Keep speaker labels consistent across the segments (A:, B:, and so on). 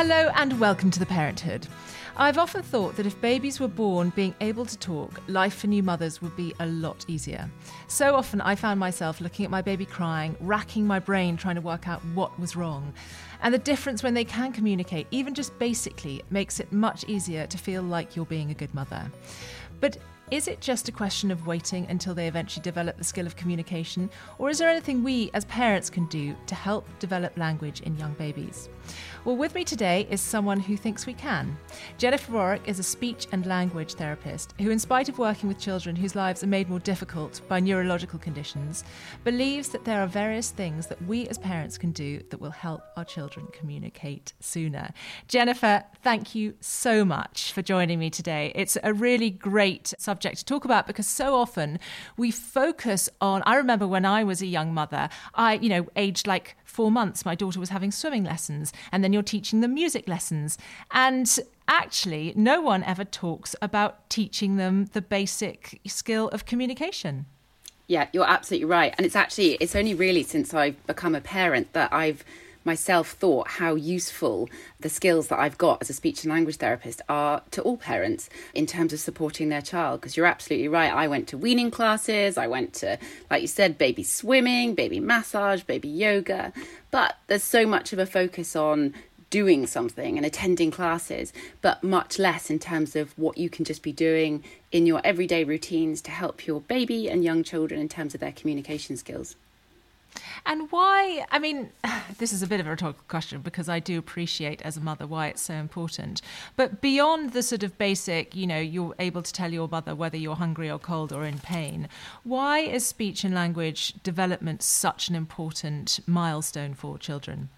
A: Hello and welcome to The Parenthood. I've often thought that if babies were born being able to talk, life for new mothers would be a lot easier. So often I found myself looking at my baby crying, racking my brain trying to work out what was wrong. And the difference when they can communicate, even just basically, makes it much easier to feel like you're being a good mother. But is it just a question of waiting until they eventually develop the skill of communication, or is there anything we as parents can do to help develop language in young babies? Well, with me today is someone who thinks we can. Jennifer Warwick is a speech and language therapist who, in spite of working with children whose lives are made more difficult by neurological conditions, believes that there are various things that we as parents can do that will help our children communicate sooner. Jennifer, thank you so much for joining me today. It's a really great subject to talk about because so often we focus on. I remember when I was a young mother, I, you know, aged like four months, my daughter was having swimming lessons, and then you're teaching them music lessons. And actually, no one ever talks about teaching them the basic skill of communication.
B: Yeah, you're absolutely right. And it's actually, it's only really since I've become a parent that I've myself thought how useful the skills that I've got as a speech and language therapist are to all parents in terms of supporting their child. Because you're absolutely right. I went to weaning classes, I went to, like you said, baby swimming, baby massage, baby yoga. But there's so much of a focus on doing something and attending classes, but much less in terms of what you can just be doing in your everyday routines to help your baby and young children in terms of their communication skills.
A: And why? I mean, this is a bit of a rhetorical question because I do appreciate as a mother why it's so important. But beyond the sort of basic, you know, you're able to tell your mother whether you're hungry or cold or in pain, why is speech and language development such an important milestone for children?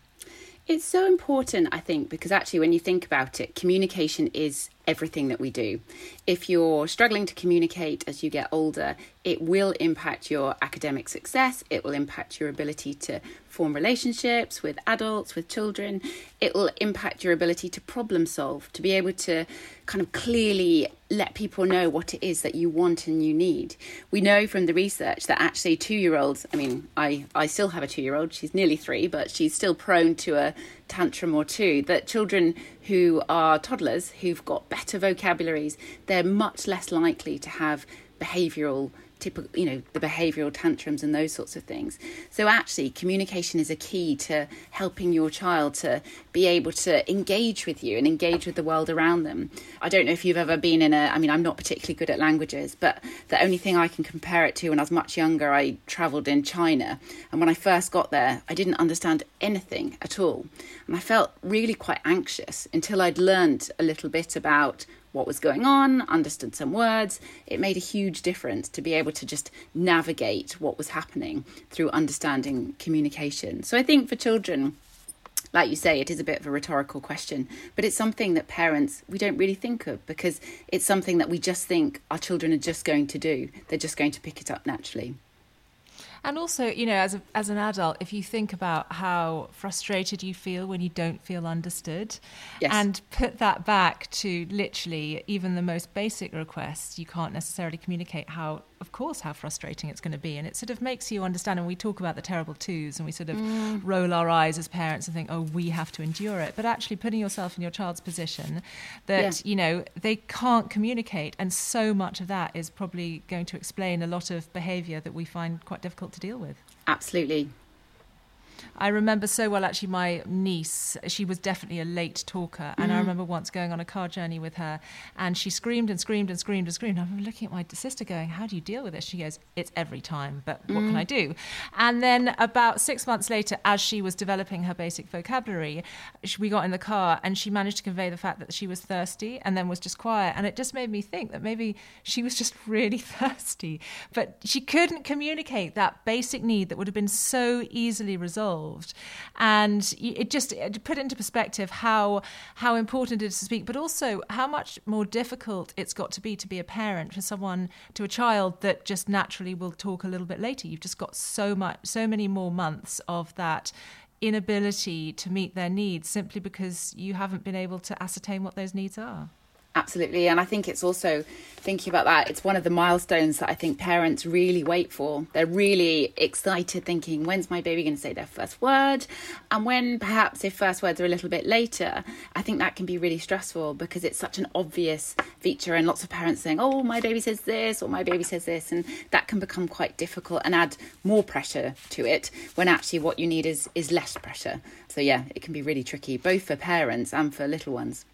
B: It's so important, I think, because actually, when you think about it, communication is everything that we do. If you're struggling to communicate as you get older, it will impact your academic success, it will impact your ability to form relationships with adults, with children, it will impact your ability to problem solve, to be able to kind of clearly let people know what it is that you want and you need. We know from the research that actually two year olds, I mean, I, I still have a two year old, she's nearly three, but she's still prone to a tantrum or two, that children who are toddlers, who've got better vocabularies, they're much less likely to have behavioural typical you know the behavioral tantrums and those sorts of things. So actually communication is a key to helping your child to be able to engage with you and engage with the world around them. I don't know if you've ever been in a i mean i'm not particularly good at languages but the only thing i can compare it to when i was much younger i traveled in china. And when i first got there i didn't understand anything at all. And i felt really quite anxious until i'd learned a little bit about what was going on, understood some words. It made a huge difference to be able to just navigate what was happening through understanding communication. So I think for children, like you say, it is a bit of a rhetorical question, but it's something that parents, we don't really think of because it's something that we just think our children are just going to do. They're just going to pick it up naturally.
A: And also, you know, as a, as an adult, if you think about how frustrated you feel when you don't feel understood,
B: Yes.
A: and put that back to literally even the most basic requests, you can't necessarily communicate how of course, how frustrating it's going to be. And it sort of makes you understand. And we talk about the terrible twos and we sort of mm. roll our eyes as parents and think, oh, we have to endure it. But actually, putting yourself in your child's position that, yeah. you know, they can't communicate. And so much of that is probably going to explain a lot of behavior that we find quite difficult to deal with.
B: Absolutely.
A: I remember so well actually my niece, she was definitely a late talker. And mm. I remember once going on a car journey with her and she screamed and screamed and screamed and screamed. I'm looking at my sister going, How do you deal with this? She goes, It's every time, but what mm. can I do? And then about six months later, as she was developing her basic vocabulary, we got in the car and she managed to convey the fact that she was thirsty and then was just quiet. And it just made me think that maybe she was just really thirsty, but she couldn't communicate that basic need that would have been so easily resolved involved, and it just it put into perspective how how important it is to speak, but also how much more difficult it's got to be to be a parent for someone to a child that just naturally will talk a little bit later. You've just got so much, so many more months of that inability to meet their needs simply because you haven't been able to ascertain what those needs are.
B: Absolutely. And I think it's also thinking about that, it's one of the milestones that I think parents really wait for. They're really excited, thinking, when's my baby going to say their first word? And when perhaps if first words are a little bit later, I think that can be really stressful because it's such an obvious feature. And lots of parents saying, oh, my baby says this or my baby says this. And that can become quite difficult and add more pressure to it when actually what you need is, is less pressure. So, yeah, it can be really tricky, both for parents and for little ones.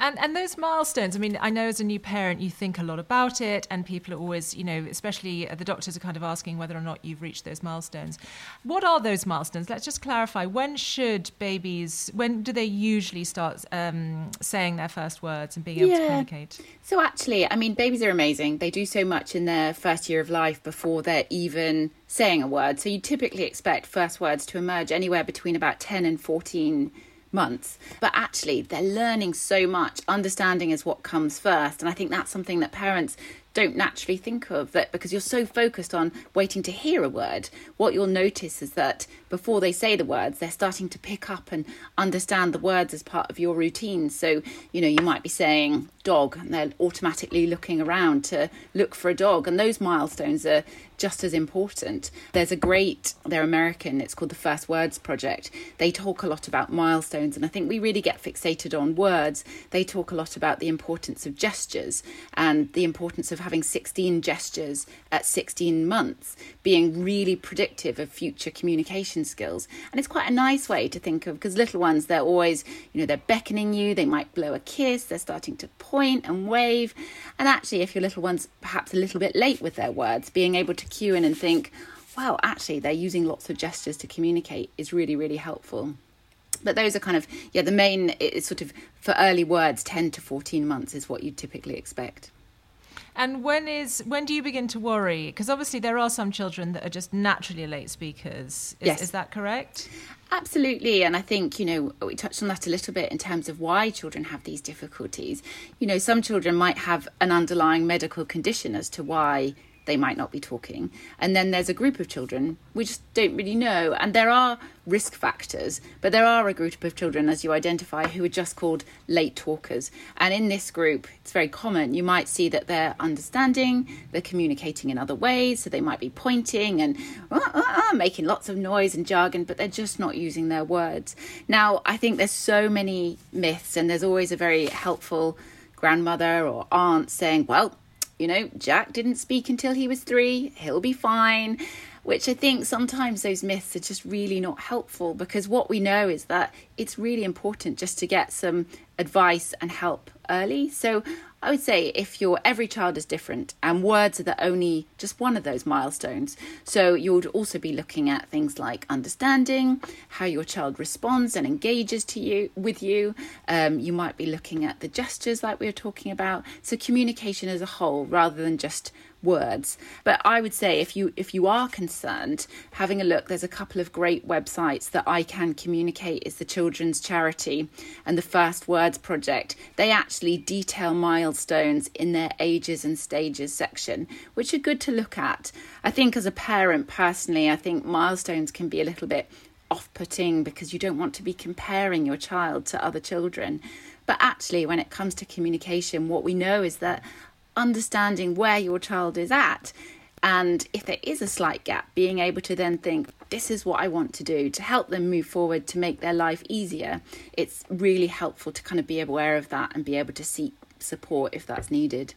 A: And and those milestones. I mean, I know as a new parent, you think a lot about it, and people are always, you know, especially the doctors are kind of asking whether or not you've reached those milestones. What are those milestones? Let's just clarify. When should babies? When do they usually start um, saying their first words and being able yeah. to communicate?
B: So actually, I mean, babies are amazing. They do so much in their first year of life before they're even saying a word. So you typically expect first words to emerge anywhere between about ten and fourteen months. But actually, they're learning so much. Understanding is what comes first. And I think that's something that parents don't naturally think of that because you're so focused on waiting to hear a word. What you'll notice is that before they say the words, they're starting to pick up and understand the words as part of your routine. So, you know, you might be saying dog and they're automatically looking around to look for a dog. And those milestones are just as important. There's a great, they're American, it's called the First Words Project. They talk a lot about milestones, and I think we really get fixated on words. They talk a lot about the importance of gestures and the importance of having 16 gestures at 16 months being really predictive of future communication skills. And it's quite a nice way to think of because little ones, they're always, you know, they're beckoning you, they might blow a kiss, they're starting to point and wave. And actually, if your little one's perhaps a little bit late with their words, being able to cue in and think, wow, actually, they're using lots of gestures to communicate is really, really helpful. But those are kind of, yeah, the main, it's sort of for early words, 10 to 14 months is what you typically expect.
A: And when is when do you begin to worry? Because obviously there are some children that are just naturally late speakers. Is,
B: yes.
A: is that correct?
B: Absolutely. And I think, you know, we touched on that a little bit in terms of why children have these difficulties. You know, some children might have an underlying medical condition as to why they might not be talking. And then there's a group of children we just don't really know. And there are risk factors, but there are a group of children, as you identify, who are just called late talkers. And in this group, it's very common. You might see that they're understanding, they're communicating in other ways. So they might be pointing and uh, uh, uh, making lots of noise and jargon, but they're just not using their words. Now, I think there's so many myths, and there's always a very helpful grandmother or aunt saying, well, you know, Jack didn't speak until he was three, he'll be fine. Which I think sometimes those myths are just really not helpful because what we know is that it's really important just to get some advice and help early. So I would say if your every child is different and words are the only just one of those milestones. So you would also be looking at things like understanding how your child responds and engages to you with you. Um, you might be looking at the gestures like we were talking about. So communication as a whole rather than just words. But i would say if you if you are concerned having a look there's a couple of great websites that i can communicate is the children's charity and the first words project. They actually detail milestones in their ages and stages section which are good to look at. I think as a parent personally i think milestones can be a little bit off-putting because you don't want to be comparing your child to other children. But actually when it comes to communication what we know is that understanding where your child is at. And if there is a slight gap, being able to then think, this is what I want to do to help them move forward to make their life easier. It's really helpful to kind of be aware of that and be able to seek support if that's needed.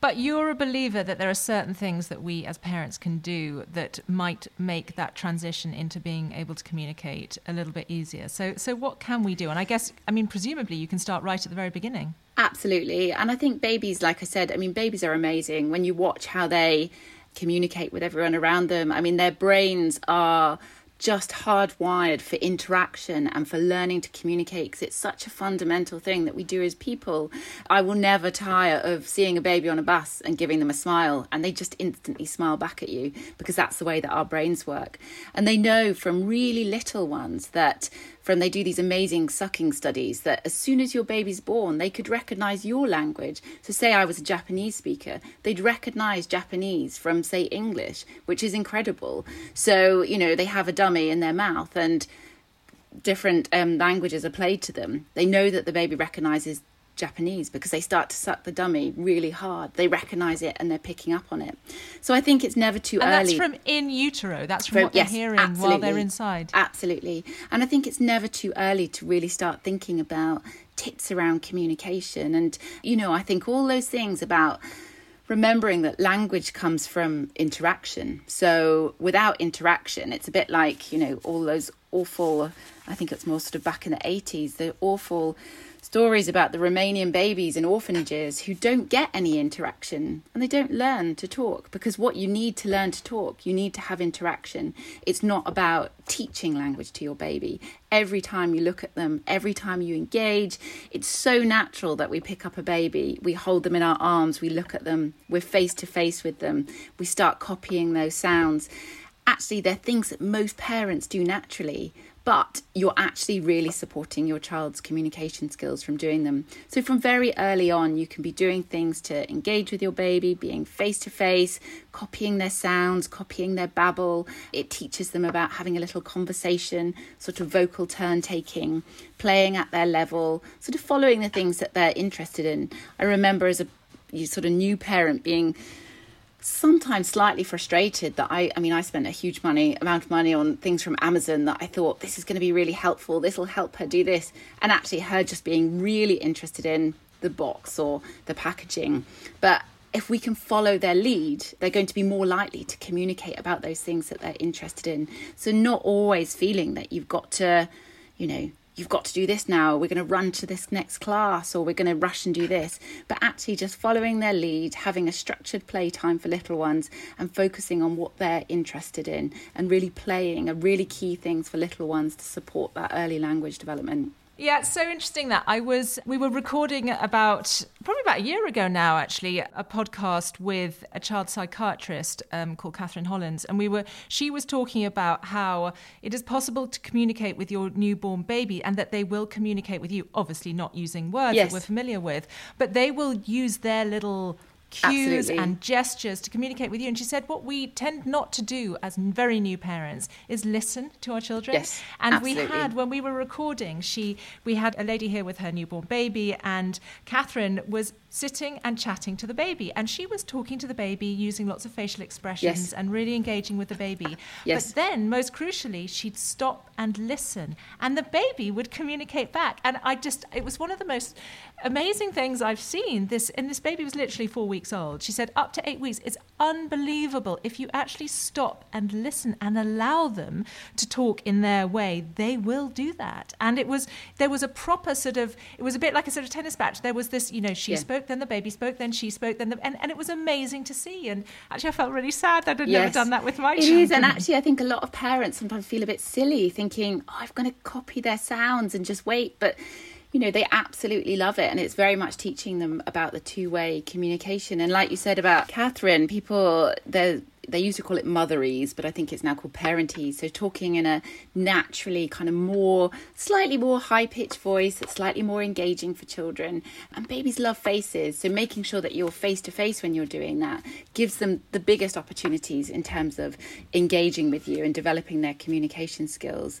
A: But you're a believer that there are certain things that we as parents can do that might make that transition into being able to communicate a little bit easier. So, so what can we do? And I guess, I mean, presumably you can start right at the very beginning.
B: Absolutely. And I think babies, like I said, I mean, babies are amazing. When you watch how they communicate with everyone around them, I mean, their brains are just hardwired for interaction and for learning to communicate because it's such a fundamental thing that we do as people. I will never tire of seeing a baby on a bus and giving them a smile, and they just instantly smile back at you because that's the way that our brains work. And they know from really little ones that from they do these amazing sucking studies that as soon as your baby's born, they could recognize your language. So, say I was a Japanese speaker, they'd recognize Japanese from, say, English, which is incredible. So, you know, they have a dummy in their mouth and different um, languages are played to them. They know that the baby recognizes Japanese because they start to suck the dummy really hard. They recognize it and they're picking up on it. So I think it's never too
A: and
B: early.
A: That's from in utero. That's from, from what yes, they're hearing absolutely. while they're inside.
B: Absolutely. And I think it's never too early to really start thinking about tips around communication. And, you know, I think all those things about remembering that language comes from interaction. So without interaction, it's a bit like, you know, all those awful, I think it's more sort of back in the 80s, the awful stories about the Romanian babies in orphanages who don't get any interaction and they don't learn to talk because what you need to learn to talk, you need to have interaction. It's not about teaching language to your baby. Every time you look at them, every time you engage, it's so natural that we pick up a baby, we hold them in our arms, we look at them, we're face to face with them, we start copying those sounds. Actually, they're things that most parents do naturally but you're actually really supporting your child's communication skills from doing them. So, from very early on, you can be doing things to engage with your baby, being face to face, copying their sounds, copying their babble. It teaches them about having a little conversation, sort of vocal turn taking, playing at their level, sort of following the things that they're interested in. I remember as a sort of new parent being sometimes slightly frustrated that I I mean I spent a huge money amount of money on things from Amazon that I thought this is going to be really helpful. This will help her do this. And actually her just being really interested in the box or the packaging. But if we can follow their lead they're going to be more likely to communicate about those things that they're interested in. So not always feeling that you've got to you know you've got to do this now, we're going to run to this next class, or we're going to rush and do this. But actually, just following their lead, having a structured playtime for little ones, and focusing on what they're interested in, and really playing are really key things for little ones to support that early language development.
A: Yeah, it's so interesting that I was we were recording about probably about a year ago now actually a podcast with a child psychiatrist um, called Catherine Hollins and we were she was talking about how it is possible to communicate with your newborn baby and that they will communicate with you obviously not using words yes. that we're familiar with but they will use their little cues Absolutely. and gestures to communicate with you. And she said, what we tend not to do as very new parents is listen to our children.
B: Yes,
A: and
B: absolutely.
A: we had when we were recording, she we had a lady here with her newborn baby, and Catherine was sitting and chatting to the baby. And she was talking to the baby using lots of facial expressions yes. and really engaging with the baby. Yes. But then, most crucially, she'd stop and listen, and the baby would communicate back. And I just, it was one of the most amazing things I've seen. This, and this baby was literally four weeks old. She said, up to eight weeks. It's unbelievable. If you actually stop and listen and allow them to talk in their way, they will do that. And it was, there was a proper sort of, it was a bit like a sort of tennis match. There was this, you know, she yeah. spoke then the baby spoke, then she spoke, then the, and, and it was amazing to see. And actually, I felt really sad that I'd yes, never done that with my
B: it
A: children.
B: It is, and actually, I think a lot of parents sometimes feel a bit silly thinking, oh, I'm going to copy their sounds and just wait. But you know they absolutely love it and it's very much teaching them about the two-way communication and like you said about catherine people they're they used to call it motherese, but I think it's now called parentese. So talking in a naturally kind of more, slightly more high pitched voice slightly more engaging for children. And babies love faces. So making sure that you're face to face when you're doing that gives them the biggest opportunities in terms of engaging with you and developing their communication skills.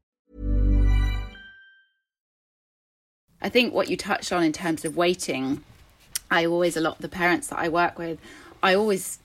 B: I think what you touched on in terms of waiting, I always, a lot of the parents that I work with, I always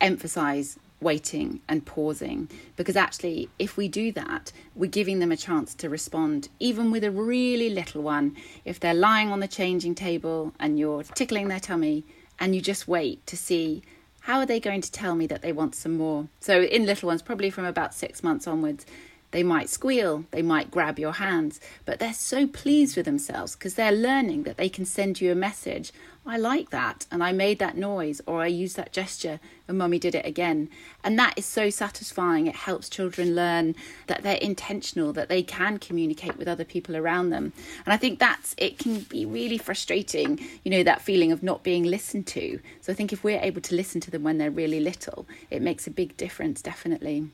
B: emphasize waiting and pausing because actually, if we do that, we're giving them a chance to respond, even with a really little one. If they're lying on the changing table and you're tickling their tummy and you just wait to see how are they going to tell me that they want some more. So, in little ones, probably from about six months onwards, they might squeal, they might grab your hands, but they're so pleased with themselves because they're learning that they can send you a message. I like that, and I made that noise, or I used that gesture, and mummy did it again. And that is so satisfying. It helps children learn that they're intentional, that they can communicate with other people around them. And I think that's it can be really frustrating, you know, that feeling of not being listened to. So I think if we're able to listen to them when they're really little, it makes a big difference, definitely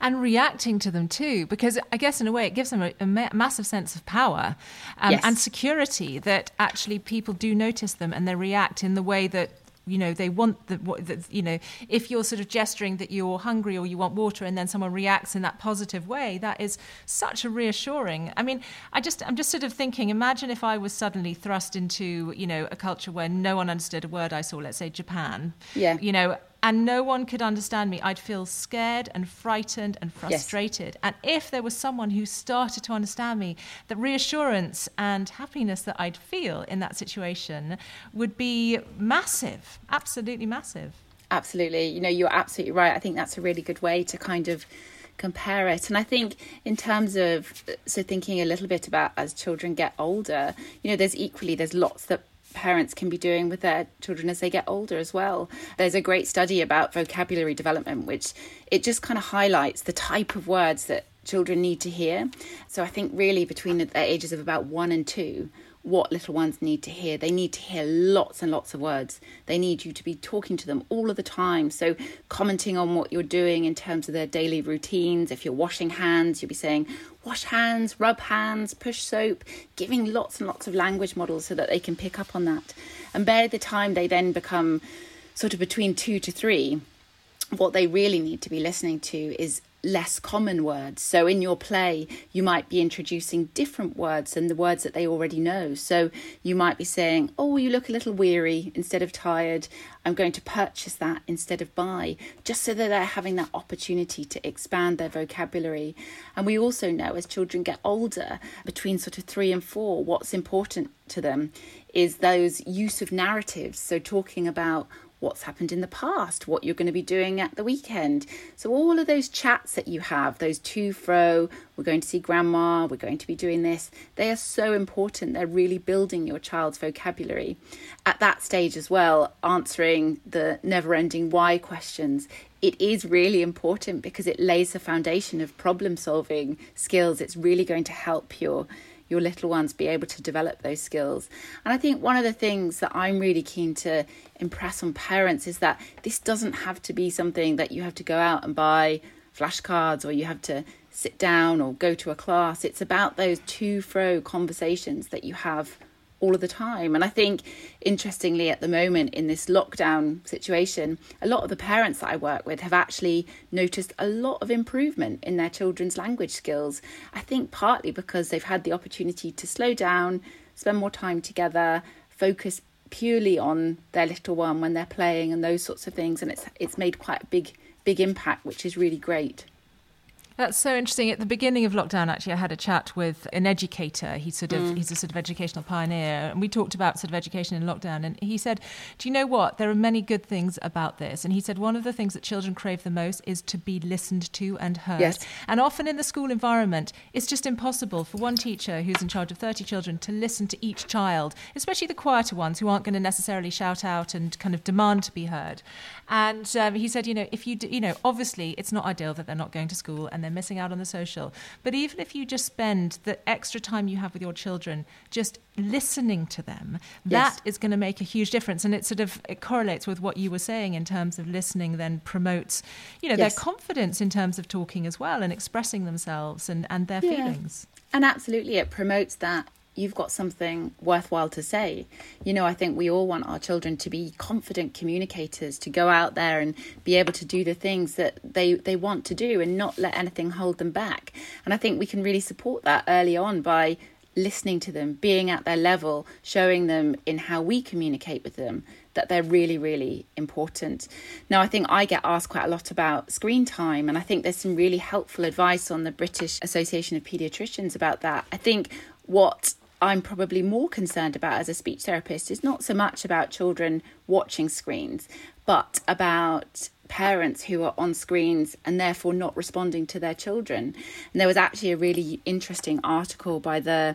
A: and reacting to them too, because I guess in a way it gives them a, a ma- massive sense of power um,
B: yes.
A: and security that actually people do notice them and they react in the way that you know they want the, the, you know if you're sort of gesturing that you're hungry or you want water and then someone reacts in that positive way that is such a reassuring. I mean i just i'm just sort of thinking imagine if i was suddenly thrust into you know a culture where no one understood a word i saw let's say japan.
B: Yeah.
A: You know and no one could understand me, I'd feel scared and frightened and frustrated. Yes. And if there was someone who started to understand me, the reassurance and happiness that I'd feel in that situation would be massive, absolutely massive.
B: Absolutely. You know, you're absolutely right. I think that's a really good way to kind of compare it. And I think in terms of uh, so thinking a little bit about as children get older, you know, there's equally there's lots that parents can be doing with their children as they get older as well. There's a great study about vocabulary development, which it just kind of highlights the type of words that children need to hear. So I think really between the ages of about one and two, what little ones need to hear. They need to hear lots and lots of words. They need you to be talking to them all of the time. So, commenting on what you're doing in terms of their daily routines. If you're washing hands, you'll be saying, wash hands, rub hands, push soap, giving lots and lots of language models so that they can pick up on that. And by the time they then become sort of between two to three, what they really need to be listening to is less common words. So in your play, you might be introducing different words than the words that they already know. So you might be saying, Oh, you look a little weary instead of tired. I'm going to purchase that instead of buy, just so that they're having that opportunity to expand their vocabulary. And we also know as children get older, between sort of three and four, what's important to them is those use of narratives. So talking about what's happened in the past, what you're going to be doing at the weekend. So, all of those chats that you have, those to fro, we're going to see grandma, we're going to be doing this, they are so important. They're really building your child's vocabulary. At that stage as well, answering the never ending why questions. It is really important because it lays the foundation of problem solving skills. It's really going to help your your little ones be able to develop those skills. And I think one of the things that I'm really keen to impress on parents is that this doesn't have to be something that you have to go out and buy flashcards or you have to sit down or go to a class. It's about those to fro conversations that you have all of the time. And I think, interestingly, at the moment in this lockdown situation, a lot of the parents that I work with have actually noticed a lot of improvement in their children's language skills. I think partly because they've had the opportunity to slow down, spend more time together, focus purely on their little one when they're playing and those sorts of things and it's it's made quite a big big impact which is really great
A: That's so interesting. At the beginning of lockdown, actually, I had a chat with an educator. He's sort of mm. he's a sort of educational pioneer, and we talked about sort of education in lockdown. And he said, "Do you know what? There are many good things about this." And he said one of the things that children crave the most is to be listened to and heard.
B: Yes.
A: And often in the school environment, it's just impossible for one teacher who's in charge of thirty children to listen to each child, especially the quieter ones who aren't going to necessarily shout out and kind of demand to be heard. And um, he said, you know, if you do, you know, obviously it's not ideal that they're not going to school and they're missing out on the social. But even if you just spend the extra time you have with your children just listening to them, yes. that is going to make a huge difference. And it sort of it correlates with what you were saying in terms of listening, then promotes, you know, yes. their confidence in terms of talking as well and expressing themselves and, and their yeah. feelings.
B: And absolutely, it promotes that you've got something worthwhile to say. You know, I think we all want our children to be confident communicators, to go out there and be able to do the things that they, they want to do and not let anything hold them back. And I think we can really support that early on by listening to them, being at their level, showing them in how we communicate with them that they're really, really important. Now, I think I get asked quite a lot about screen time, and I think there's some really helpful advice on the British Association of Paediatricians about that. I think what I'm probably more concerned about as a speech therapist is not so much about children watching screens, but about parents who are on screens and therefore not responding to their children. And there was actually a really interesting article by the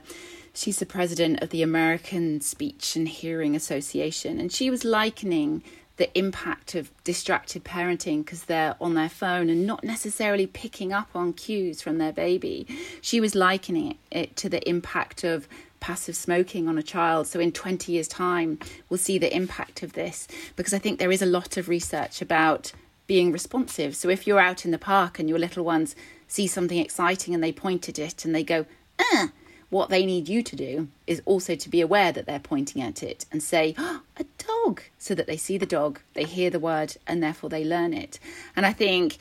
B: she's the president of the American Speech and Hearing Association and she was likening the impact of distracted parenting because they're on their phone and not necessarily picking up on cues from their baby. She was likening it to the impact of passive smoking on a child. So, in 20 years' time, we'll see the impact of this because I think there is a lot of research about being responsive. So, if you're out in the park and your little ones see something exciting and they point at it and they go, ah, what they need you to do is also to be aware that they're pointing at it and say, oh, a dog, so that they see the dog, they hear the word, and therefore they learn it. And I think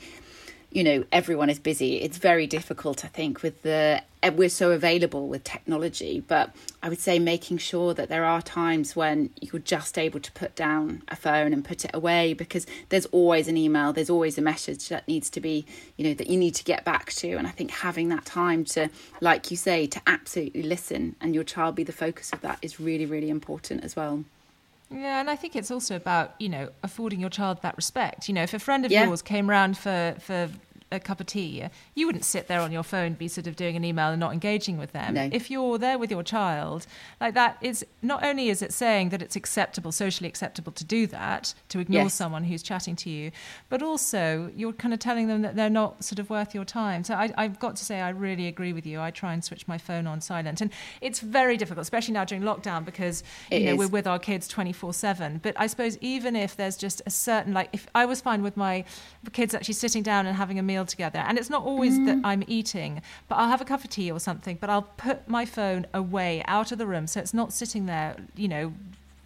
B: you know everyone is busy. It's very difficult i think with the we're so available with technology but i would say making sure that there are times when you're just able to put down a phone and put it away because there's always an email there's always a message that needs to be you know that you need to get back to. And i think having that time to like you say to absolutely listen and your child be the focus of that is really really important as well
A: yeah, and I think it's also about you know affording your child that respect. You know, if a friend of yeah. yours came round for for a cup of tea, you wouldn't sit there on your phone, be sort of doing an email and not engaging with them.
B: No.
A: If you're there with your child, like that is not only is it saying that it's acceptable, socially acceptable to do that, to ignore yes. someone who's chatting to you, but also you're kind of telling them that they're not sort of worth your time. So I, have got to say, I really agree with you. I try and switch my phone on silent, and it's very difficult, especially now during lockdown, because you it know is. we're with our kids twenty four seven. But I suppose even if there's just a certain like, if I was fine with my kids actually sitting down and having a meal meal together. And it's not always mm. that I'm eating, but I'll have a cup of tea or something, but I'll put my phone away out of the room so it's not sitting there, you know,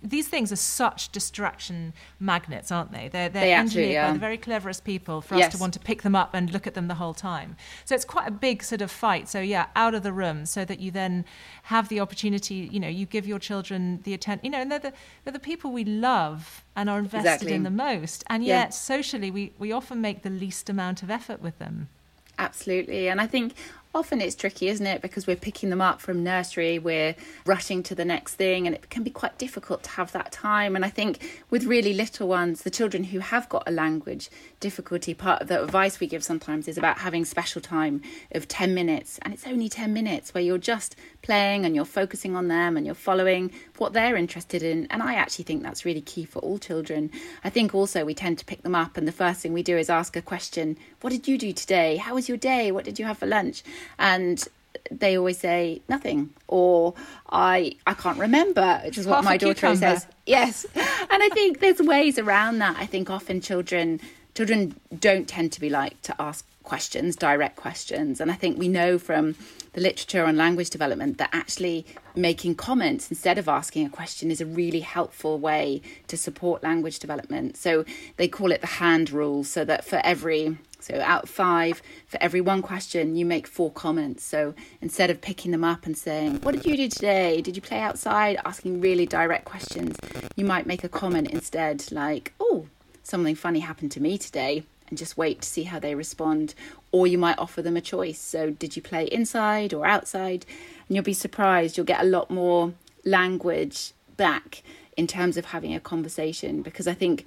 A: these things are such distraction magnets, aren't they? They're, they're
B: they
A: engineered
B: by
A: the very cleverest people for yes. us to want to pick them up and look at them the whole time. So it's quite a big sort of fight. So yeah, out of the room, so that you then have the opportunity. You know, you give your children the attention. You know, and they're the they're the people we love and are invested
B: exactly.
A: in the most. And yet, yeah. socially, we we often make the least amount of effort with them.
B: Absolutely. And I think often it's tricky, isn't it? Because we're picking them up from nursery, we're rushing to the next thing, and it can be quite difficult to have that time. And I think with really little ones, the children who have got a language difficulty, part of the advice we give sometimes is about having special time of 10 minutes. And it's only 10 minutes where you're just playing and you're focusing on them and you're following what they're interested in. And I actually think that's really key for all children. I think also we tend to pick them up, and the first thing we do is ask a question What did you do today? How was your day? What did you have for lunch? And they always say nothing or i i can't remember which is what my daughter says. Yes. And i think there's ways around that. I think often children children don't tend to be like to ask questions direct questions. And i think we know from the literature on language development that actually making comments instead of asking a question is a really helpful way to support language development. So they call it the hand rule so that for every so out of five, for every one question, you make four comments. So instead of picking them up and saying, What did you do today? Did you play outside? Asking really direct questions, you might make a comment instead, like, Oh, something funny happened to me today. And just wait to see how they respond. Or you might offer them a choice. So, did you play inside or outside? And you'll be surprised, you'll get a lot more language back in terms of having a conversation because I think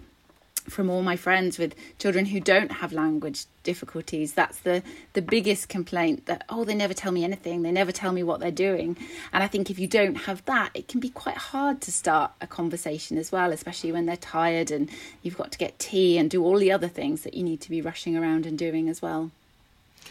B: from all my friends with children who don't have language difficulties. That's the the biggest complaint that oh they never tell me anything. They never tell me what they're doing. And i think if you don't have that it can be quite hard to start a conversation as well especially when they're tired and you've got to get tea and do all the other things that you need to be rushing around and doing as well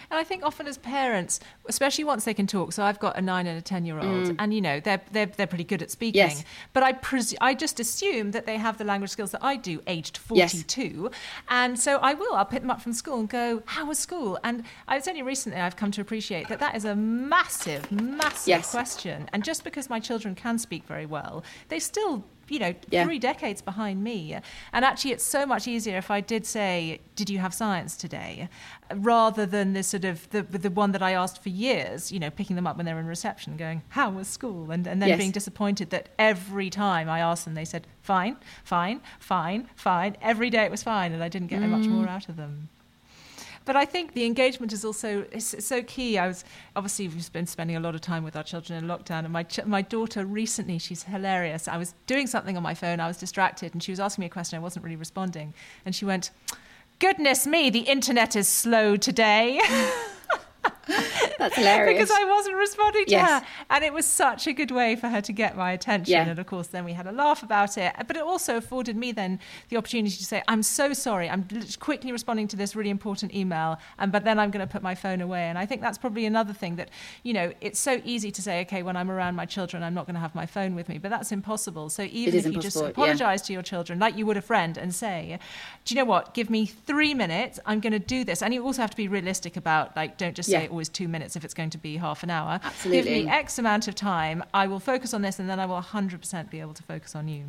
A: and I think often as parents, especially once they can talk, so I've got a nine and a ten year old, mm. and you know they're they're they're pretty good at speaking.
B: Yes.
A: But I pres- I just assume that they have the language skills that I do, aged forty two, yes. and so I will. I'll pick them up from school and go, "How was school?" And it's only recently I've come to appreciate that that is a massive, massive
B: yes.
A: question. And just because my children can speak very well, they still you know,
B: yeah.
A: three decades behind me. And actually, it's so much easier if I did say, "Did you have science today?" rather than this sort of the the one that I asked for years. You know, picking them up when they're in reception, going, "How was school?" and and then
B: yes.
A: being disappointed that every time I asked them, they said, "Fine, fine, fine, fine." Every day it was fine, and I didn't get mm. much more out of them. But I think the engagement is also it's, so key. I was obviously we've been spending a lot of time with our children in lockdown, and my ch- my daughter recently, she's hilarious. I was doing something on my phone, I was distracted, and she was asking me a question. I wasn't really responding, and she went, "Goodness me, the internet is slow today."
B: That's hilarious.
A: because I wasn't responding to
B: yes.
A: her. And it was such a good way for her to get my attention.
B: Yeah.
A: And of course, then we had a laugh about it. But it also afforded me then the opportunity to say, I'm so sorry. I'm quickly responding to this really important email. And but then I'm going to put my phone away. And I think that's probably another thing that, you know, it's so easy to say, okay, when I'm around my children, I'm not going to have my phone with me. But that's impossible. So even if you just apologize
B: yeah.
A: to your children, like you would a friend, and say, do you know what? Give me three minutes. I'm going to do this. And you also have to be realistic about, like, don't just
B: yeah.
A: say always two minutes if it's going to be half an hour.
B: Absolutely.
A: Give me X amount of time. I will focus on this, and then I will 100% be able to focus on you.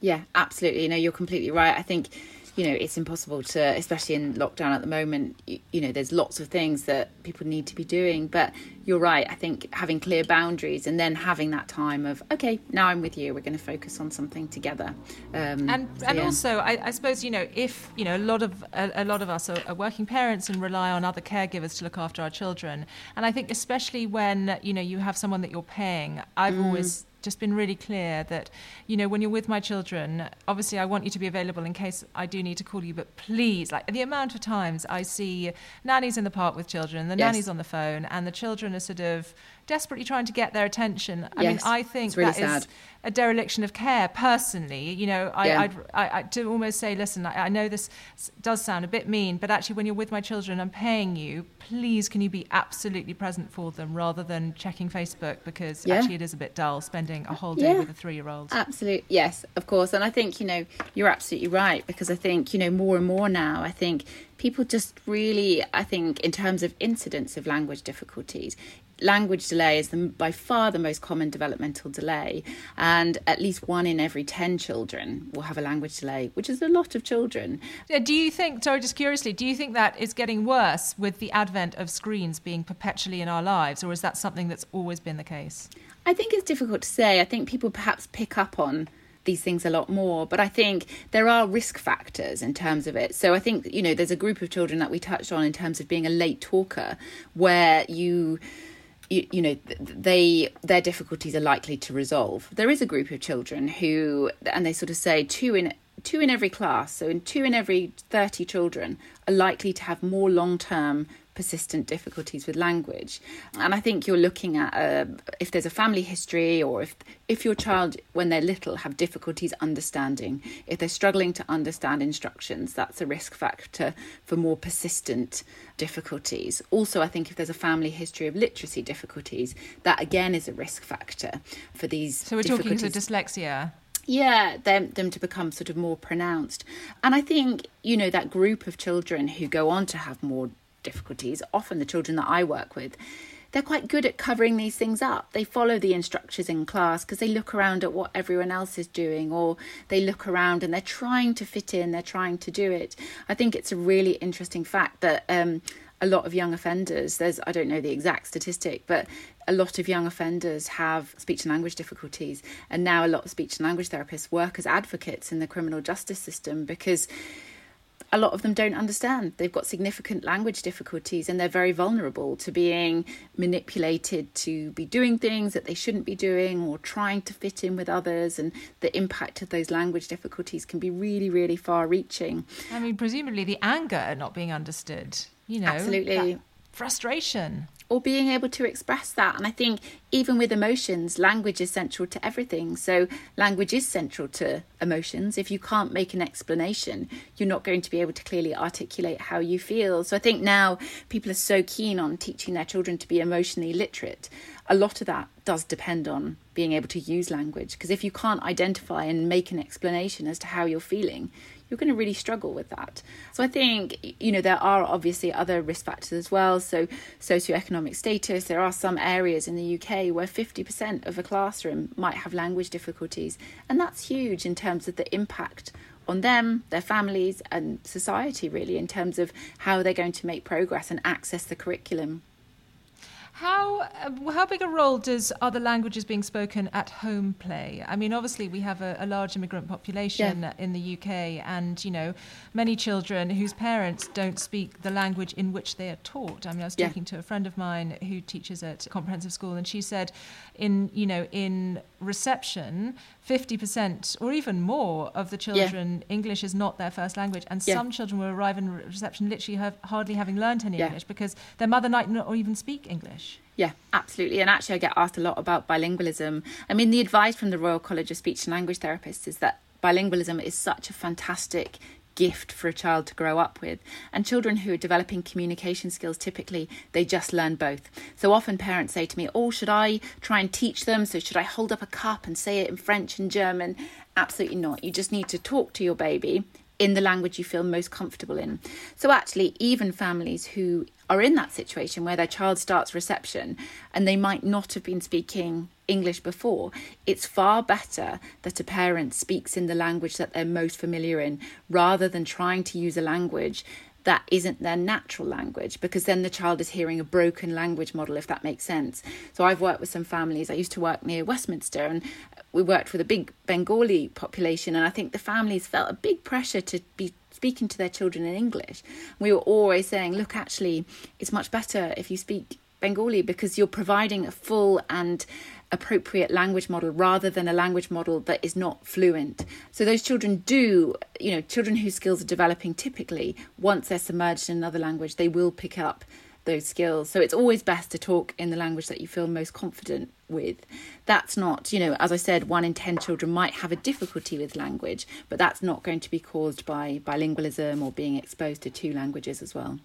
B: Yeah, absolutely. You know, you're completely right. I think you know it's impossible to especially in lockdown at the moment you, you, know there's lots of things that people need to be doing but you're right i think having clear boundaries and then having that time of okay now i'm with you we're going to focus on something together
A: um, and so, and yeah. also I, I, suppose you know if you know a lot of a, a lot of us are, are, working parents and rely on other caregivers to look after our children and i think especially when you know you have someone that you're paying i've mm. always just been really clear that, you know, when you're with my children, obviously I want you to be available in case I do need to call you, but please, like the amount of times I see nannies in the park with children, the yes. nannies on the phone, and the children are sort of desperately trying to get their attention. I
B: yes,
A: mean, I think
B: really
A: that
B: sad.
A: is a dereliction of care. Personally, you know, I,
B: yeah.
A: I'd, I, I, to almost say, listen, I, I, know this does sound a bit mean, but actually, when you're with my children, I'm paying you. Please, can you be absolutely present for them rather than checking Facebook because
B: yeah.
A: actually it is a bit dull spending a whole day
B: yeah.
A: with a three-year-old.
B: Absolutely, yes, of course. And I think you know you're absolutely right because I think you know more and more now. I think people just really, I think, in terms of incidents of language difficulties, language delay is the, by far the most common developmental delay, and at least one in every 10 children will have a language delay, which is a lot of children.
A: Do you think, sorry, just curiously, do you think that is getting worse with the advent of screens being perpetually in our lives, or is that something that's always been the case?
B: I think it's difficult to say. I think people perhaps pick up on these things a lot more. But I think there are risk factors in terms of it. So I think, you know, there's a group of children that we touched on in terms of being a late talker where you you, you, know they their difficulties are likely to resolve. There is a group of children who and they sort of say two in two in every class so in two in every 30 children are likely to have more long-term persistent difficulties with language. And I think you're looking at uh, if there's a family history or if if your child when they're little have difficulties understanding, if they're struggling to understand instructions, that's a risk factor for more persistent difficulties. Also, I think if there's a family history of literacy difficulties, that again is a risk factor for these.
A: So we're talking to dyslexia
B: yeah them them to become sort of more pronounced and i think you know that group of children who go on to have more difficulties, often the children that I work with, they're quite good at covering these things up. They follow the instructors in class because they look around at what everyone else is doing, or they look around and they're trying to fit in, they're trying to do it. I think it's a really interesting fact that um, a lot of young offenders, there's, I don't know the exact statistic, but a lot of young offenders have speech and language difficulties. And now a lot of speech and language therapists work as advocates in the criminal justice system because a lot of them don't understand. They've got significant language difficulties and they're very vulnerable to being manipulated to be doing things that they shouldn't be doing or trying to fit in with others. And the impact of those language difficulties can be really, really far reaching.
A: I mean, presumably the anger at not being understood, you know,
B: absolutely
A: frustration
B: or being able to express that. And I think even with emotions, language is central to everything. So, language is central to emotions. If you can't make an explanation, you're not going to be able to clearly articulate how you feel. So, I think now people are so keen on teaching their children to be emotionally literate. A lot of that does depend on being able to use language. Because if you can't identify and make an explanation as to how you're feeling, you're going to really struggle with that. So I think, you know, there are obviously other risk factors as well. So socioeconomic status, there are some areas in the UK where 50% of a classroom might have language difficulties. And that's huge in terms of the impact on them, their families, and society, really, in terms of how they're going to make progress and access the curriculum.
A: How uh, how big a role does other languages being spoken at home play? I mean, obviously we have a, a large immigrant population yeah. in the UK, and you know, many children whose parents don't speak the language in which they are taught. I mean, I was talking yeah. to a friend of mine who teaches at comprehensive school, and she said, in you know, in reception, fifty percent or even more of the children yeah. English is not their first language, and some children will arrive in reception literally have, hardly having learned any English because their mother might not even speak English.
B: Yeah, absolutely. And actually, I get asked a lot about bilingualism. I mean, the advice from the Royal College of Speech and Language Therapists is that bilingualism is such a fantastic gift for a child to grow up with. And children who are developing communication skills typically they just learn both. So often parents say to me, "Oh, should I try and teach them? So should I hold up a cup and say it in French and German?" Absolutely not. You just need to talk to your baby in the language you feel most comfortable in. So actually even families who are in that situation where their child starts reception and they might not have been speaking English before, it's far better that a parent speaks in the language that they're most familiar in rather than trying to use a language that isn't their natural language because then the child is hearing a broken language model if that makes sense. So i've worked with some families. I used to work near westminster and we worked with a big bengali population and i think the families felt a big pressure to be speaking to their children in English. We were always saying, look, actually, it's much better if you speak Bengali because you're providing a full and appropriate language model rather than a language model that is not fluent. So those children do, you know, children whose skills are developing typically, once they're submerged in another language, they will pick up those skills. So it's always best to talk in the language that you feel most confident with. That's not, you know, as I said, one in 10 children might have a difficulty with language, but that's not going to be caused by bilingualism or being exposed to two languages as well.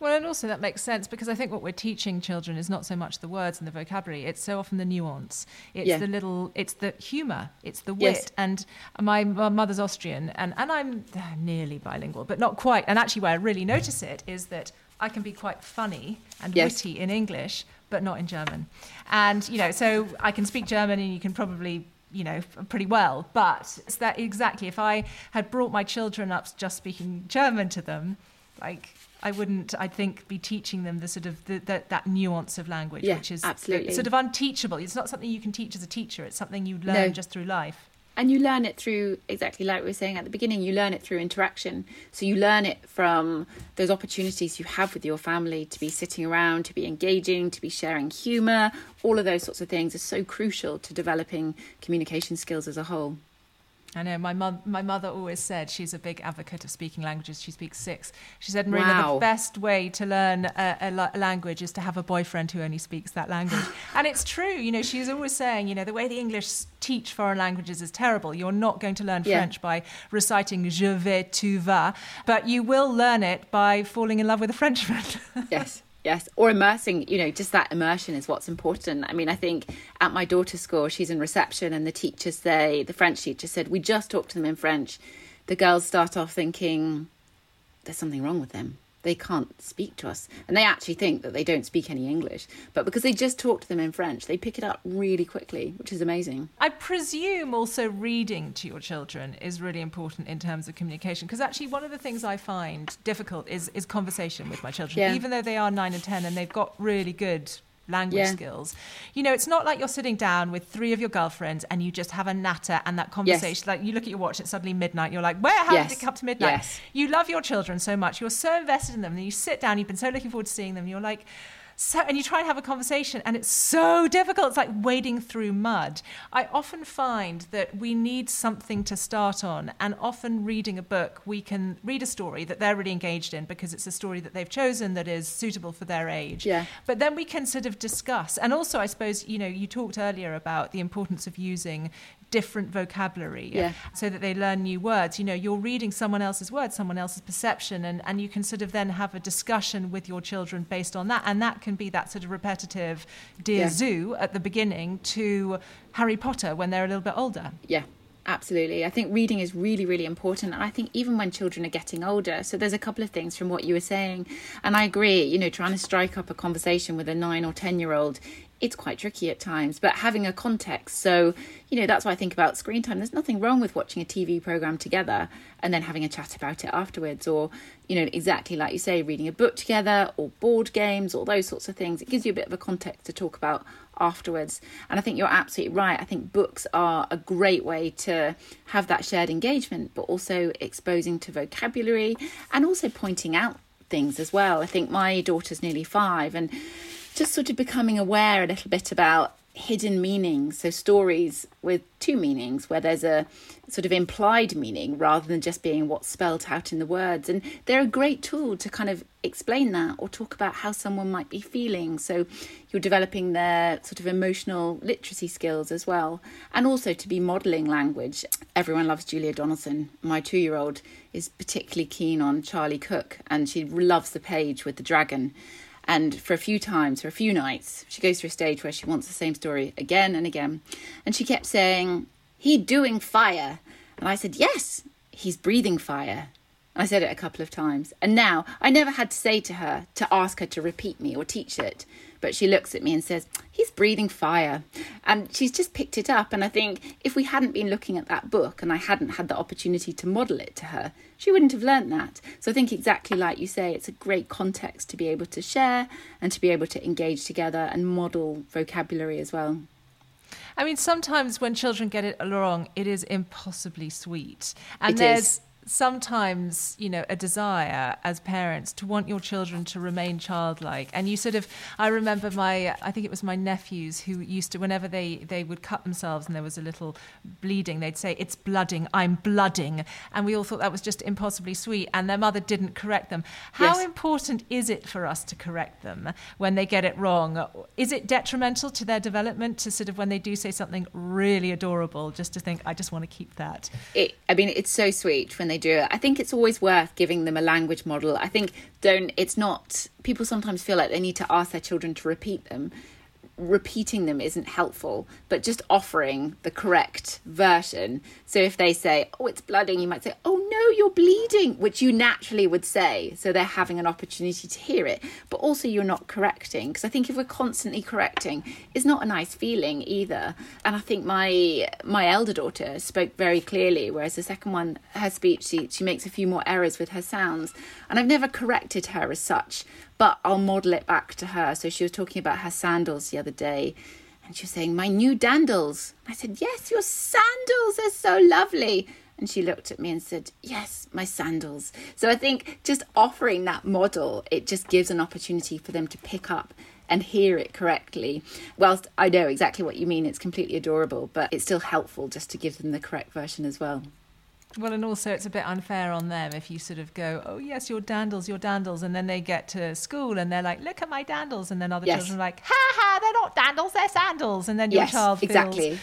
A: Well, and also that makes sense because I think what we're teaching children is not so much the words and the vocabulary; it's so often the nuance. It's yeah. the little, it's the humour, it's the wit. Yes. And my, my, mother's Austrian, and and I'm nearly bilingual, but not quite. And actually, where I really notice it is that I can be quite funny and yes. witty in English, but not in German. And, you know, so I can speak German and you can probably you know pretty well but it's that exactly if i had brought my children up just speaking german to them like I wouldn't, I think, be teaching them the sort of the, the, that nuance of language,
B: yeah,
A: which is
B: absolutely.
A: sort of unteachable. It's not something you can teach as a teacher. It's something you learn no. just through life
B: and you learn it through exactly like we were saying at the beginning you learn it through interaction. So you learn it from those opportunities you have with your family to be sitting around to be engaging to be sharing humor. All of those sorts of things are so crucial to developing communication skills as a whole
A: I know my mom, my mother always said she's a big advocate of speaking languages. She speaks six. She said, Marina, wow. the best way to learn a, a, a, language is to have a boyfriend who only speaks that language. and it's true. You know, she's always saying, you know, the way the English teach foreign languages is terrible. You're not going to learn yeah. French by reciting "je vais, tu vas," but you will learn it by falling in love with a Frenchman.
B: yes. Yes, or immersing, you know, just that immersion is what's important. I mean, I think at my daughter's school, she's in reception, and the teachers say, the French teacher said, we just talk to them in French. The girls start off thinking, there's something wrong with them they can't speak to us. And they actually think that they don't speak any English. But because they just talk to them in French, they pick it up really quickly, which is amazing.
A: I presume also reading to your children is really important in terms of communication. Because actually, one of the things I find difficult is, is conversation with my children. Yeah. Even though they are nine and 10 and they've got really good language
B: Yeah.
A: skills. You know, it's not like you're sitting down with three of your girlfriends and you just have a natter and that conversation. Like you look at your watch, it's suddenly midnight. You're like, where? How
B: Yes.
A: did it come to midnight?
B: Yes.
A: You love your children so much. You're so invested in them. And you sit down. You've been so looking forward to seeing them. And you're like. So, and you try and have a conversation, and it's so difficult. It's like wading through mud. I often find that we need something to start on, and often reading a book, we can read a story that they're really engaged in because it's a story that they've chosen that is suitable for their age.
B: Yeah.
A: But then we can sort of discuss. And also, I suppose, you know, you talked earlier about the importance of using different vocabulary
B: Yeah.
A: so that they learn new words. You know, you're reading someone else's words, someone else's perception, and, and you can sort of then have a discussion with your children based on that. And that can be that sort of repetitive Dear
B: Yeah.
A: Zoo at the beginning to Harry Potter when they're a little bit older.
B: Yeah, absolutely. I think reading is really, really important. And I think even when children are getting older, so there's a couple of things from what you were saying. And I agree, you know, trying to strike up a conversation with a nine or 10 year old, it's quite tricky at times, but having a context. So, you know, that's why I think about screen time. There's nothing wrong with watching a TV program together and then having a chat about it afterwards, or, you know, exactly like you say, reading a book together or board games, all those sorts of things. It gives you a bit of a context to talk about afterwards. And I think you're absolutely right. I think books are a great way to have that shared engagement, but also exposing to vocabulary and also pointing out things as well. I think my daughter's nearly five and just sort of becoming aware a little bit about hidden meanings, so stories with two meanings, where there's a sort of implied meaning rather than just being what's spelled out in the words. And they're a great tool to kind of explain that or talk about how someone might be feeling. So you're developing their sort of emotional literacy skills as well, and also to be modelling language. Everyone loves Julia Donaldson. My two year old is particularly keen on Charlie Cook, and she loves the page with the dragon. And for a few times, for a few nights, she goes through a stage where she wants the same story again and again. And she kept saying, He doing fire. And I said, Yes, he's breathing fire. I said it a couple of times. And now I never had to say to her to ask her to repeat me or teach it. But she looks at me and says, He's breathing fire. And she's just picked it up. And I think if we hadn't been looking at that book and I hadn't had the opportunity to model it to her, she wouldn't have learnt that. So I think exactly like you say, it's a great context to be able to share and to be able to engage together and model vocabulary as well.
A: I mean, sometimes when children get it wrong, it is impossibly sweet. And
B: It
A: there's
B: is.
A: Sometimes, you know, a desire as parents to want your children to remain childlike. And you sort of, I remember my, I think it was my nephews who used to, whenever they, they would cut themselves and there was a little bleeding, they'd say, It's blooding, I'm blooding. And we all thought that was just impossibly sweet. And their mother didn't correct them. How
B: Yes.
A: important is it for us to correct them when they get it wrong? Is it detrimental to their development to sort of when they do say something really adorable, just to think, I just want to keep that?
B: it i mean it's so sweet when they do it. I think it's always worth giving them a language model. I think don't it's not people sometimes feel like they need to ask their children to repeat them repeating them isn't helpful but just offering the correct version. So if they say oh it's blooding you might say oh no you're bleeding which you naturally would say. So they're having an opportunity to hear it. But also you're not correcting because i think if we're constantly correcting it's not a nice feeling either. And i think my my elder daughter spoke very clearly whereas the second one her speech she, she makes a few more errors with her sounds. And i've never corrected her as such but i'll model it back to her so she was talking about her sandals the other day and she was saying my new dandles i said yes your sandals are so lovely and she looked at me and said, Yes, my sandals. So I think just offering that model, it just gives an opportunity for them to pick up and hear it correctly. Whilst I know exactly what you mean, it's completely adorable, but it's still helpful just to give them the correct version as well.
A: Well, and also it's a bit unfair on them if you sort of go, oh, yes, your dandles, your dandles. And then they get to school and they're like, look at my dandles. And then other
B: Yes.
A: children are like, ha ha, they're not dandles, they're sandals. And then your
B: yes,
A: child feels,
B: exactly.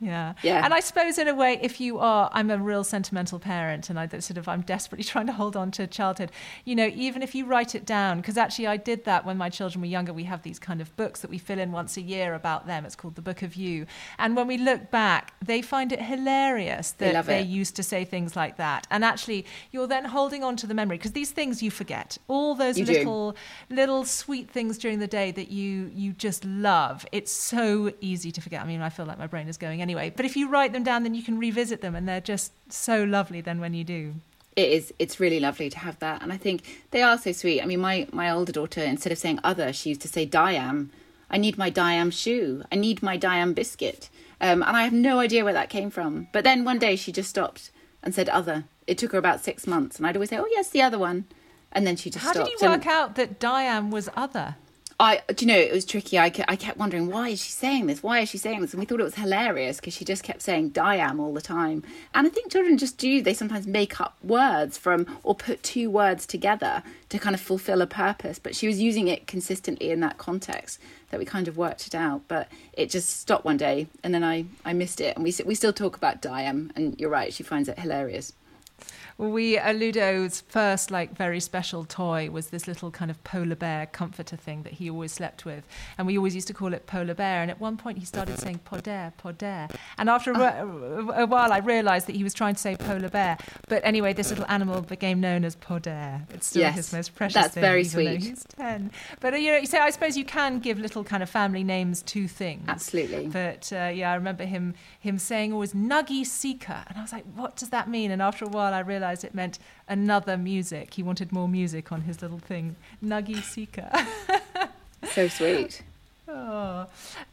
A: Yeah.
B: Yeah.
A: And I suppose in a way, if you are, I'm a real sentimental parent and I sort of, I'm desperately trying to hold on to childhood. You know, even if you write it down, because actually I did that when my children were younger. We have these kind of books that we fill in once a year about them. It's called The Book of You. And when we look back, they find it hilarious that
B: love
A: they used to say things like that. And actually, you're then holding on to the memory because these things you forget. All those
B: You do.
A: little, little sweet things during the day that you you just love. It's so easy to forget. I mean, I feel like my brain is going anyway. But if you write them down, then you can revisit them, and they're just so lovely. Then when you do.
B: It is. It's really lovely to have that, and I think they are so sweet. I mean, my my older daughter, instead of saying other, she used to say Diam. I need my Diam shoe. I need my Diam biscuit. Um, and I have no idea where that came from. But then one day she just stopped and said other. It took her about six months. And I'd always say, oh, yes, the other one. And then she just
A: How
B: stopped.
A: did you work
B: And
A: out that Diam was other?
B: I, do you know, it was tricky. I, I kept wondering, why is she saying this? Why is she saying this? And we thought it was hilarious because she just kept saying Diam all the time. And I think children just do, they sometimes make up words from, or put two words together to kind of fulfill a purpose. But she was using it consistently in that context that we kind of worked it out. But it just stopped one day and then I, I missed it. And we, we still talk about Diam. And you're right, she finds it hilarious.
A: We uh, Ludo's first like very special toy was this little kind of polar bear comforter thing that he always slept with, and we always used to call it polar bear. And at one point he started saying poder, poder, and after a, a while I realised that he was trying to say polar bear. But anyway, this little animal became known as poder. It's still
B: Yes,
A: his most precious
B: that's
A: thing,
B: very sweet.
A: He's ten, but uh, you know, so I suppose you can give little kind of family names to things.
B: Absolutely.
A: But uh, yeah, I remember him him saying always Nuggy Seeker, and I was like, what does that mean? And after a while, I realised it meant another music. He wanted more music on his little thing, Nuggy Seeker.
B: So sweet.
A: Oh.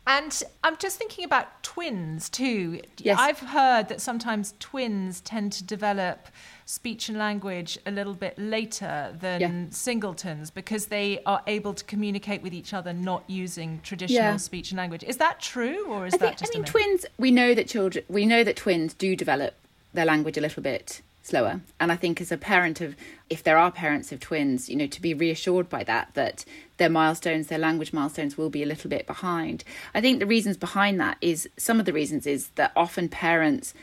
A: And I'm just thinking about twins too.
B: Yes.
A: I've heard that sometimes twins tend to develop speech and language a little bit later than
B: Yeah.
A: singletons because they are able to communicate with each other not using traditional
B: Yeah.
A: speech and language. Is that true or is
B: I
A: that
B: think,
A: just
B: I mean, twins. We know that children. We know that twins do develop their language a little bit slower, and I think as a parent of, if there are parents of twins, you know, to be reassured by that, that their milestones, their language milestones, will be a little bit behind. I think the reasons behind that is some of the reasons is that often parents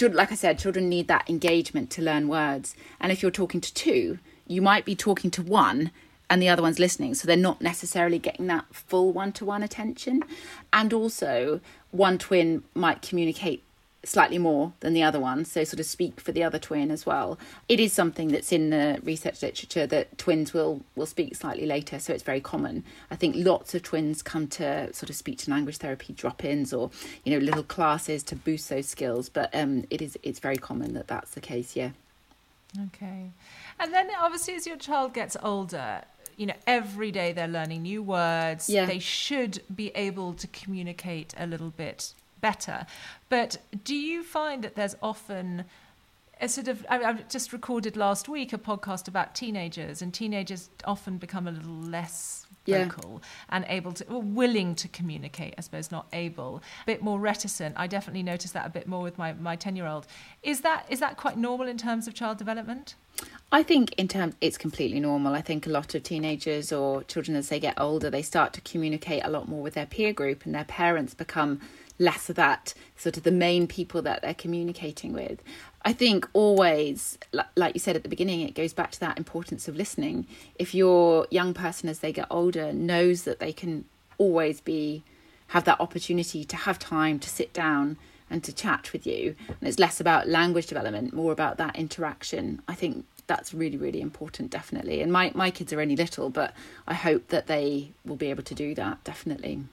B: like I said, children need that engagement to learn words. And if you're talking to two, you might be talking to one and the other one's listening. So they're not necessarily getting that full one to one attention. And also, one twin might communicate slightly more than the other one, so sort of speak for the other twin as well. It is something that's in the research literature that twins will will speak slightly later, so it's very common. I think lots of twins come to sort of speech and language therapy drop-ins or you know little classes to boost those skills, but um, it is it's very common that that's the case. Yeah.
A: Okay. And then obviously as your child gets older, you know, every day they're learning new words.
B: Yeah.
A: They should be able to communicate a little bit better. But do you find that there's often a sort of I, I've just recorded last week a podcast about teenagers and teenagers often become a little less
B: Yeah.
A: vocal and able to or willing to communicate i suppose not able a bit more reticent i definitely noticed that a bit more with my my 10 year old is that is that quite normal in terms of child development
B: I think in terms it's completely normal. I think a lot of teenagers or children as they get older, they start to communicate a lot more with their peer group and their parents become less of that sort of the main people that they're communicating with. I think always like you said at the beginning it goes back to that importance of listening. If your young person as they get older knows that they can always be have that opportunity to have time to sit down and to chat with you. And it's less about language development, more about that interaction. I think that's really, really important, definitely. And my, my kids are only little, but I hope that they will be able to do that, definitely.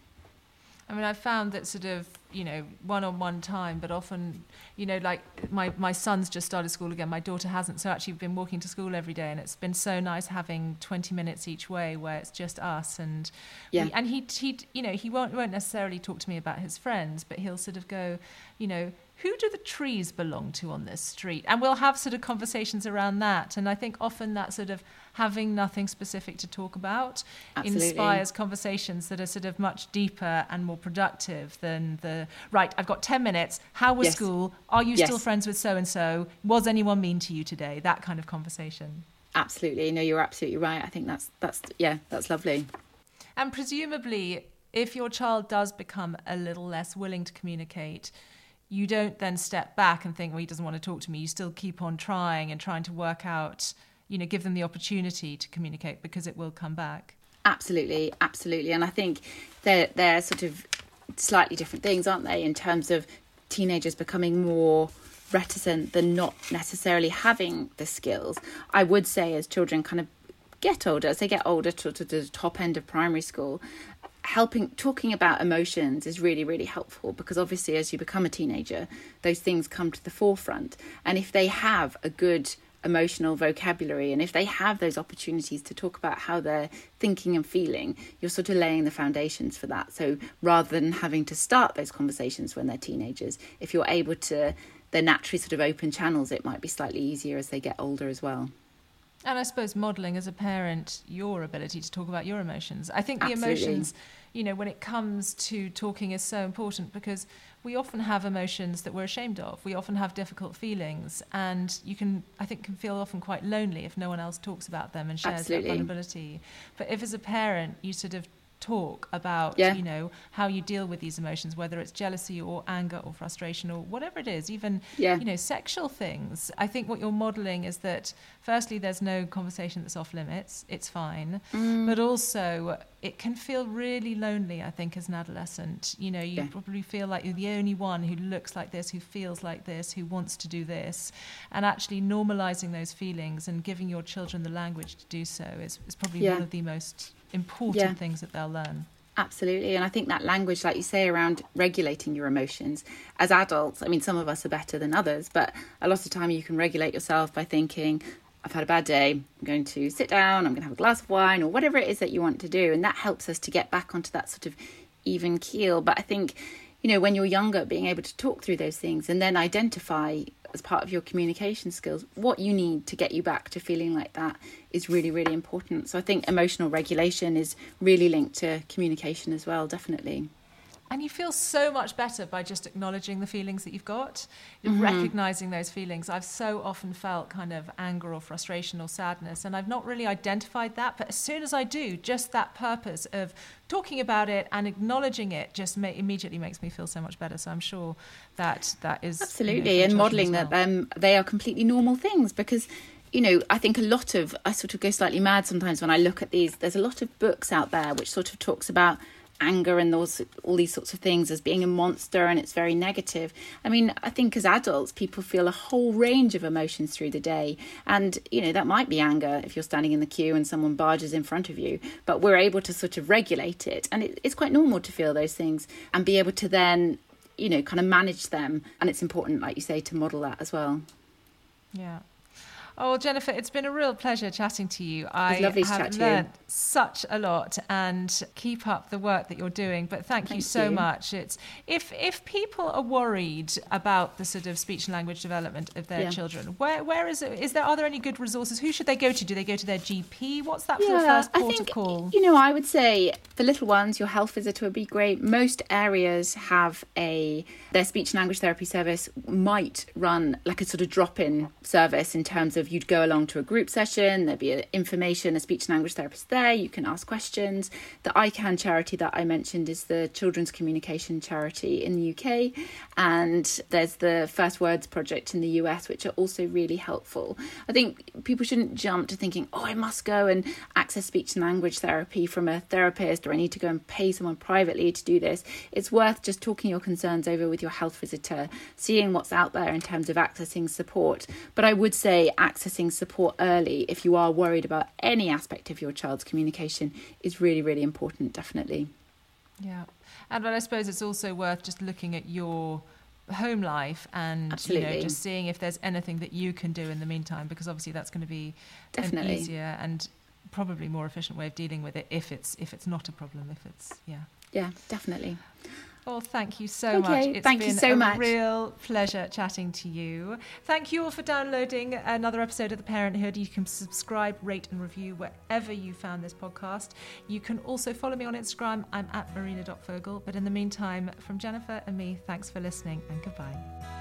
A: I mean, I've found that sort of, you know, one on one time, but often, you know, like my, my son's just started school again. My daughter hasn't. So actually, we've been walking to school every day, and it's been so nice having 20 minutes each way where it's just us. And,
B: Yeah.
A: we, and he, he, you know, he won't, won't necessarily talk to me about his friends, but he'll sort of go, you know, who do the trees belong to on this street? And we'll have sort of conversations around that. And I think often that sort of having nothing specific to talk about
B: Absolutely.
A: inspires conversations that are sort of much deeper and more productive than the right i've got 10 minutes how was
B: Yes.
A: school are you
B: Yes.
A: still friends with so and so was anyone mean to you today that kind of conversation
B: Absolutely. No, you're absolutely right. I think that's, that's yeah, that's lovely.
A: and presumably if your child does become a little less willing to communicate you don't then step back and think well he doesn't want to talk to me you still keep on trying and trying to work out you know give them the opportunity to communicate because it will come back
B: Absolutely, absolutely. And I think they're they're sort of slightly different things, aren't they, in terms of teenagers becoming more reticent than not necessarily having the skills. I would say as children kind of get older, as they get older to, to the top end of primary school, helping talking about emotions is really really helpful because obviously as you become a teenager those things come to the forefront and if they have a good emotional vocabulary. And if they have those opportunities to talk about how they're thinking and feeling, you're sort of laying the foundations for that. So rather than having to start those conversations when they're teenagers, if you're able to, they're naturally sort of open channels, it might be slightly easier as they get older as well.
A: And I suppose modelling as a parent your ability to talk about your emotions. I think the emotions, you know, when it comes to talking is so important because we often have emotions that we're ashamed of. We often have difficult feelings and you can I think can feel often quite lonely if no one else talks about them and shares
B: Absolutely.
A: that vulnerability. But if as a parent you sort of talk about
B: Yeah.
A: you know how you deal with these emotions whether it's jealousy or anger or frustration or whatever it is even
B: Yeah.
A: you know sexual things i think what you're modeling is that firstly there's no conversation that's off limits it's fine
B: Mm.
A: but also it can feel really lonely i think as an adolescent you know you
B: Yeah.
A: probably feel like you're the only one who looks like this who feels like this who wants to do this and actually normalizing those feelings and giving your children the language to do so is, is probably one of the most important
B: Yeah.
A: things that they'll learn
B: Absolutely. And I think that language, like you say, around regulating your emotions as adults, I mean, some of us are better than others, but a lot of time you can regulate yourself by thinking, I've had a bad day. I'm going to sit down, I'm going to have a glass of wine, or whatever it is that you want to do. And that helps us to get back onto that sort of even keel. But I think, you know, when you're younger, being able to talk through those things and then identify as part of your communication skills what you need to get you back to feeling like that is really, really important. So I think emotional regulation is really linked to communication as well, definitely.
A: And you feel so much better by just acknowledging the feelings that you've got,
B: Mm-hmm.
A: recognizing those feelings. I've so often felt kind of anger or frustration or sadness, and I've not really identified that. But as soon as I do, just that purpose of talking about it and acknowledging it just ma- immediately makes me feel so much better. So I'm sure that that is you know,
B: Absolutely, and modelling
A: as
B: that um, they are completely normal things because, you know, I think a lot of I sort of go slightly mad sometimes when I look at these. There's a lot of books out there which sort of talks about anger and those all these sorts of things as being a monster and it's very negative. I mean, I think as adults people feel a whole range of emotions through the day and you know that might be anger if you're standing in the queue and someone barges in front of you, but we're able to sort of regulate it and it, it's quite normal to feel those things and be able to then you know kind of manage them and it's important like you say to model that as well
A: Yeah. Oh, Jennifer, it's been a real pleasure chatting to you. I
B: lovely
A: have
B: chat to you.
A: learned such a lot and keep up the work that you're doing. But thank, you so
B: you.
A: much. It's if if people are worried about the sort of speech and language development of their
B: Yeah.
A: children, where where is it? Is there are there any good resources? Who should they go to? Do they go to their GP? What's that for the first port
B: I think
A: of call?
B: you know I would say for little ones your health visitor would be great. Most areas have a their speech and language therapy service might run like a sort of drop-in service in terms of you'd go along to a group session, there'd be a, information, a speech and language therapist there, you can ask questions. The I CAN charity that I mentioned is the Children's Communication Charity in the UK, and there's the First Words Project in the US, which are also really helpful. I think people shouldn't jump to thinking, oh, I must go and access speech and language therapy from a therapist, or I need to go and pay someone privately to do this. It's worth just talking your concerns over with your health visitor, seeing what's out there in terms of accessing support. But I would say accessing support early if you are worried about any aspect of your child's communication is really, really important, definitely.
A: Yeah, and but I suppose it's also worth just looking at your home life and you know just seeing if there's anything that you can do in the meantime because obviously that's going to be an
B: Definitely.
A: easier and probably more efficient way of dealing with it if it's if it's not a problem if it's yeah
B: Yeah, definitely.
A: Well thank you so
B: Okay,
A: much. It's
B: thank you so
A: a
B: much.
A: real pleasure chatting to you. Thank you all for downloading another episode of the parenthood. You can subscribe rate and review wherever you found this podcast. You can also follow me on instagram. I'm at marina.fogle but in the meantime from jennifer and me thanks for listening and goodbye